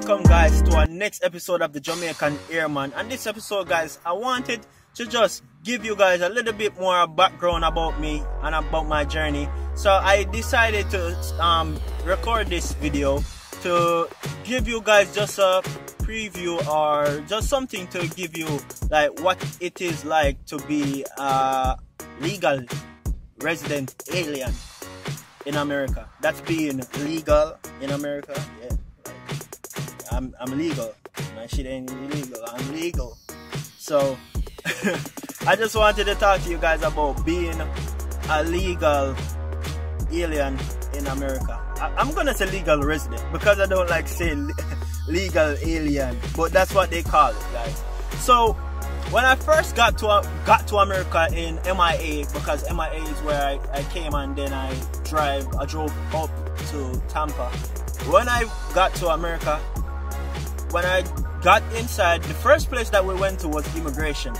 welcome guys to our next episode of the Jamaican Airman. And this episode, guys, I wanted to just give you guys a little bit more background about me and about my journey. So I decided to um, record this video to give you guys just a preview or just something to give you like what it is like to be a legal resident alien in America. That's being legal in America. I'm I'm legal. My shit ain't illegal. I'm legal. So I just wanted to talk to you guys about being a legal alien in America. I, am gonna say legal resident because I don't like saying legal alien, but that's what they call it, guys. So when I first got to got to America in MIA, because MIA is where I, I came and then I drive I drove up to Tampa. When I got to America, when I got inside, the first place that we went to was immigration.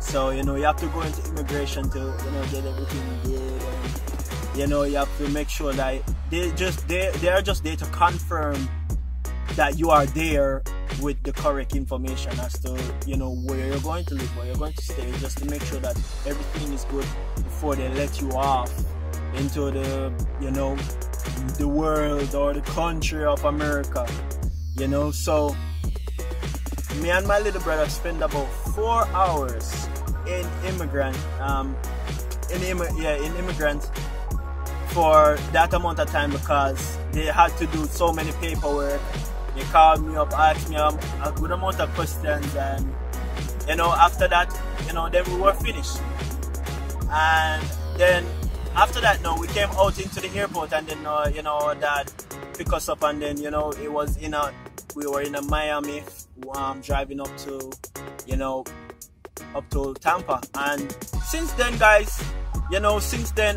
So you know you have to go into immigration to you know get everything good, and you know you have to make sure that they just they they are just there to confirm that you are there with the correct information as to you know where you're going to live, where you're going to stay, just to make sure that everything is good before they let you off into the you know the world or the country of America. You know, so me and my little brother spend about four hours in immigrant um in Im- yeah in immigrant for that amount of time because they had to do so many paperwork they called me up, asked me um, a good amount of questions, and you know, after that, you know, then we were finished. And then after that, no, we came out into the airport, and then uh, you know, that pick us up, and then you know, it was in a, we were in a Miami, um, driving up to, you know, up to Tampa, and since then, guys, you know, since then,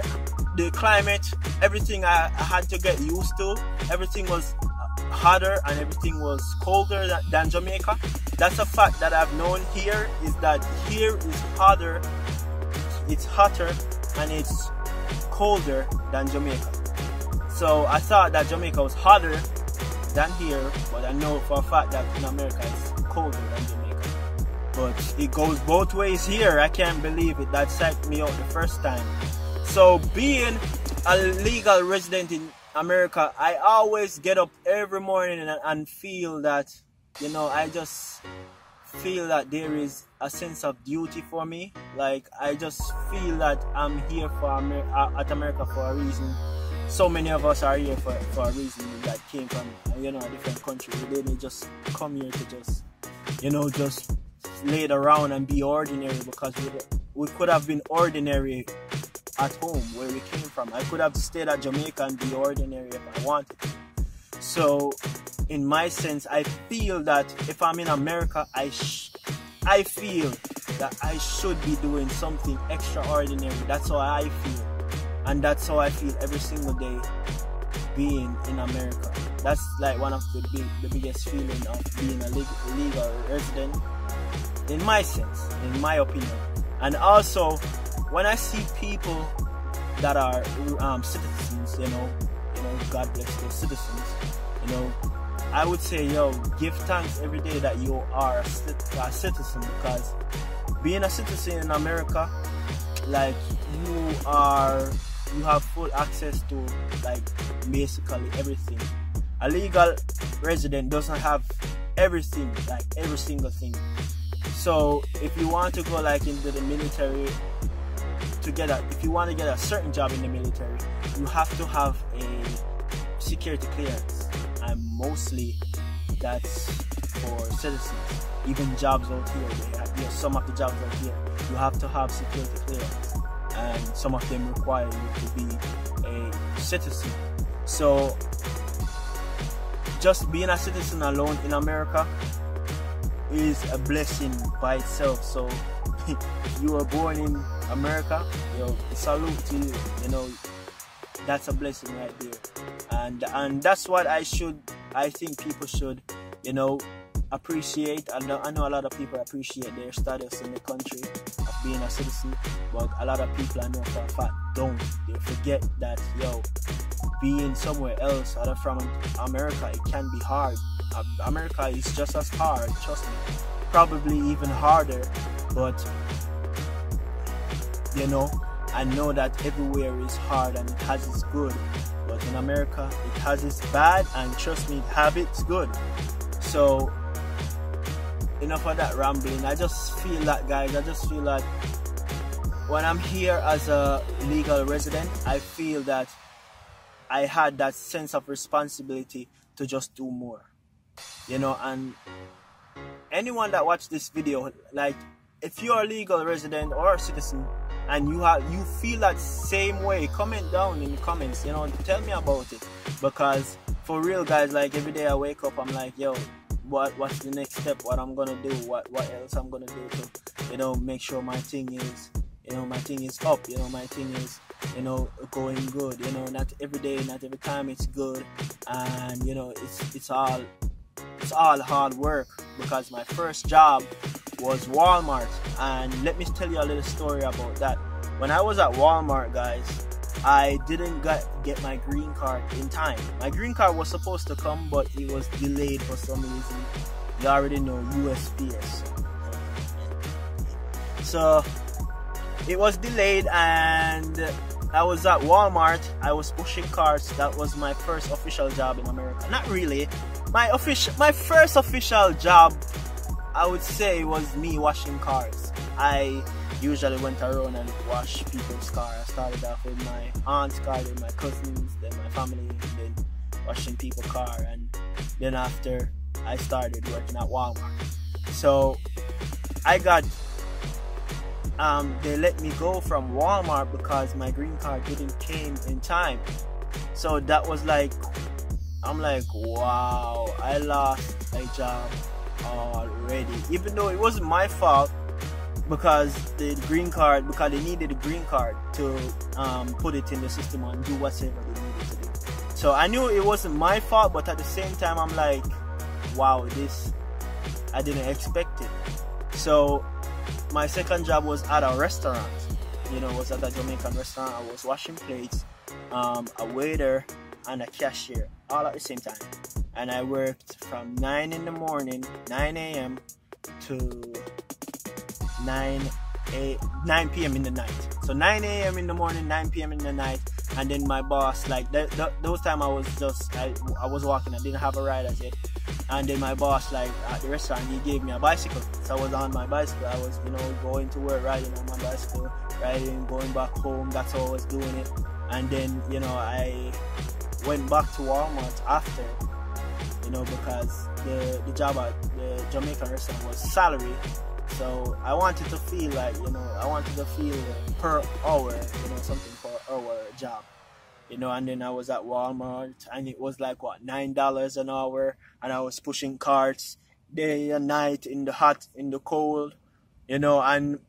the climate, everything I, I had to get used to, everything was hotter and everything was colder than Jamaica. That's a fact that I've known here is that here is hotter, it's hotter and it's colder than Jamaica. So I thought that Jamaica was hotter than here, but I know for a fact that in America it's colder than Jamaica. But it goes both ways here. I can't believe it. That psyched me out the first time. So being a legal resident in America, I always get up every morning and, and feel that, you know, I just feel that there is a sense of duty for me. Like I just feel that I'm here for Amer- uh, at America for a reason. So many of us are here for, for a reason that came from you know a different country. We didn't just come here to just you know just lay it around and be ordinary because we we could have been ordinary at home where we came from. I could have stayed at Jamaica and be ordinary if I wanted. So, in my sense, I feel that if I'm in America, I I feel that I should be doing something extraordinary. That's how I feel, and that's how I feel every single day being in America. That's like one of the big, the biggest feeling of being a legal, resident, in my sense, in my opinion, and also when I see people that are um, citizens, you know, you know, God bless those citizens, you know, I would say, yo, give thanks every day that you are a, citizen because being a citizen in America, like you are, you have full access to like basically everything. A legal resident doesn't have everything, like every single thing. So if you want to go like into the military to get a, if you want to get a certain job in the military, you have to have a security clearance, and mostly that's for citizens. Even jobs out here, you some of the jobs out here, you have to have security clearance, and some of them require you to be a citizen. So, just being a citizen alone in America is a blessing by itself. So you were born in America, yo, salute to you. You know, that's a blessing right there. And and that's what I should I think people should, you know, appreciate. I know, I know a lot of people appreciate their status in the country being a citizen, but a lot of people I know for a fact don't. They forget that yo, being somewhere else other from America, it can be hard. America is just as hard, trust me. Probably even harder, but you know, I know that everywhere is hard and it has its good. But in America, it has its bad, and trust me, it has its good. So, enough of that rambling. I just feel that, guys. I just feel that when I'm here as a legal resident, I feel that I had that sense of responsibility to just do more. You know, and anyone that watched this video, like if you're a legal resident or a citizen and you have you feel that same way, comment down in the comments, you know, tell me about it. Because for real guys, like every day I wake up I'm like, yo, what what's the next step, what I'm gonna do, what what else I'm gonna do to, you know, make sure my thing is you know my thing is up you know my thing is you know going good you know not every day not every time it's good. And you know it's it's all it's all hard work because my first job was Walmart. And let me tell you a little story about that. When I was at Walmart guys I didn't get, get my green card in time my green card was supposed to come but it was delayed for some reason you already know USPS so it was delayed and I was at Walmart. I was pushing carts. That was my first official job in America. Not really. My official my first official job I would say was me washing cars. I usually went around and washed people's cars. I started off with my aunt's car, then my cousins, then my family, then washing people's car and then after I started working at Walmart. So I got um, they let me go from Walmart because my green card didn't came in time. So that was like, I'm like, wow, I lost a job already. Even though it wasn't my fault because the green card, because they needed a green card to um, put it in the system and do whatever they needed to do. So I knew it wasn't my fault, but at the same time, I'm like, wow, this, I didn't expect it. So my second job was at a restaurant. You know, was at a Jamaican restaurant. I was washing plates, um, a waiter, and a cashier all at the same time. And I worked from 9 in the morning, 9 a.m. to 9 a 9 p.m. in the night. So 9 a.m. in the morning, 9 p.m. in the night, and then my boss, like th- th- those time I was just I, I was walking, I didn't have a ride as yet, and then my boss, like at the restaurant, he gave me a bicycle. So I was on my bicycle. I was, you know, going to work, riding on my bicycle, riding, going back home. That's how I was doing it. And then, you know, I went back to Walmart after, you know, because the, the job at the Jamaican restaurant was salary. So I wanted to feel like, you know, I wanted to feel per hour, you know, something for our job you know, and then I was at Walmart and it was like what nine dollars an hour and I was pushing carts day and night in the hot, in the cold, you know, and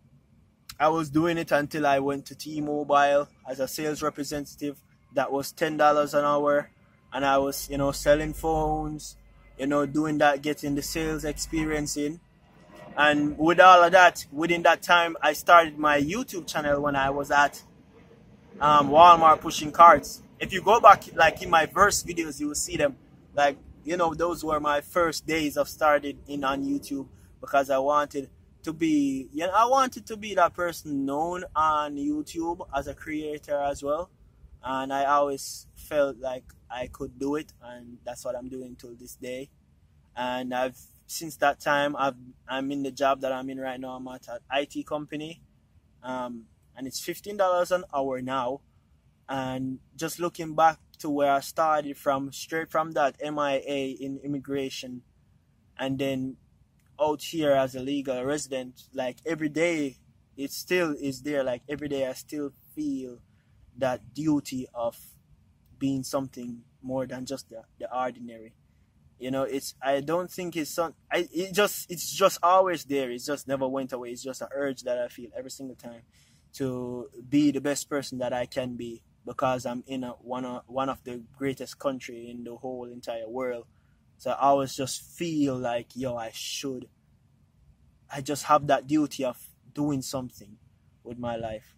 I was doing it until I went to T-Mobile as a sales representative. That was ten dollars an hour, and I was, you know, selling phones, you know, doing that, getting the sales experience in. And with all of that, within that time, I started my YouTube channel when I was at um, Walmart pushing carts. If you go back, like in my first videos, you will see them. Like, you know, those were my first days of starting in on YouTube because I wanted to be, you know, I wanted to be that person known on YouTube as a creator as well. And I always felt like I could do it, and that's what I'm doing till this day. And I've since that time, I've I'm in the job that I'm in right now. I'm at an IT company. Um, and it's $15 an hour now. And just looking back to where I started from, straight from that MIA in immigration, and then out here as a legal resident, like every day, it still is there. Like every day, I still feel that duty of being something more than just the, the ordinary. You know, it's I don't think it's some I it just it's just always there. It's just never went away. It's just an urge that I feel every single time to be the best person that I can be because I'm in a, one of one of the greatest country in the whole entire world. So I always just feel like yo, I should. I just have that duty of doing something with my life.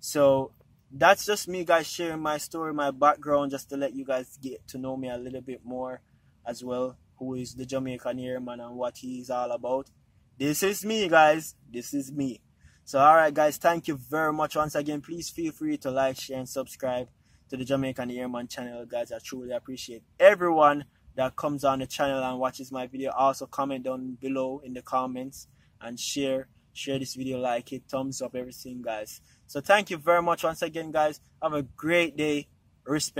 So that's just me, guys, sharing my story, my background, just to let you guys get to know me a little bit more as well. Who is the Jamaican Airman and what he's all about. This is me, guys. This is me. So, alright, guys, thank you very much once again. Please feel free to like, share, and subscribe to the Jamaican Airman channel, guys. I truly appreciate everyone that comes on the channel and watches my video. Also, comment down below in the comments and share share this video, like it, thumbs up, everything, guys. So, thank you very much once again, guys. Have a great day. Respect.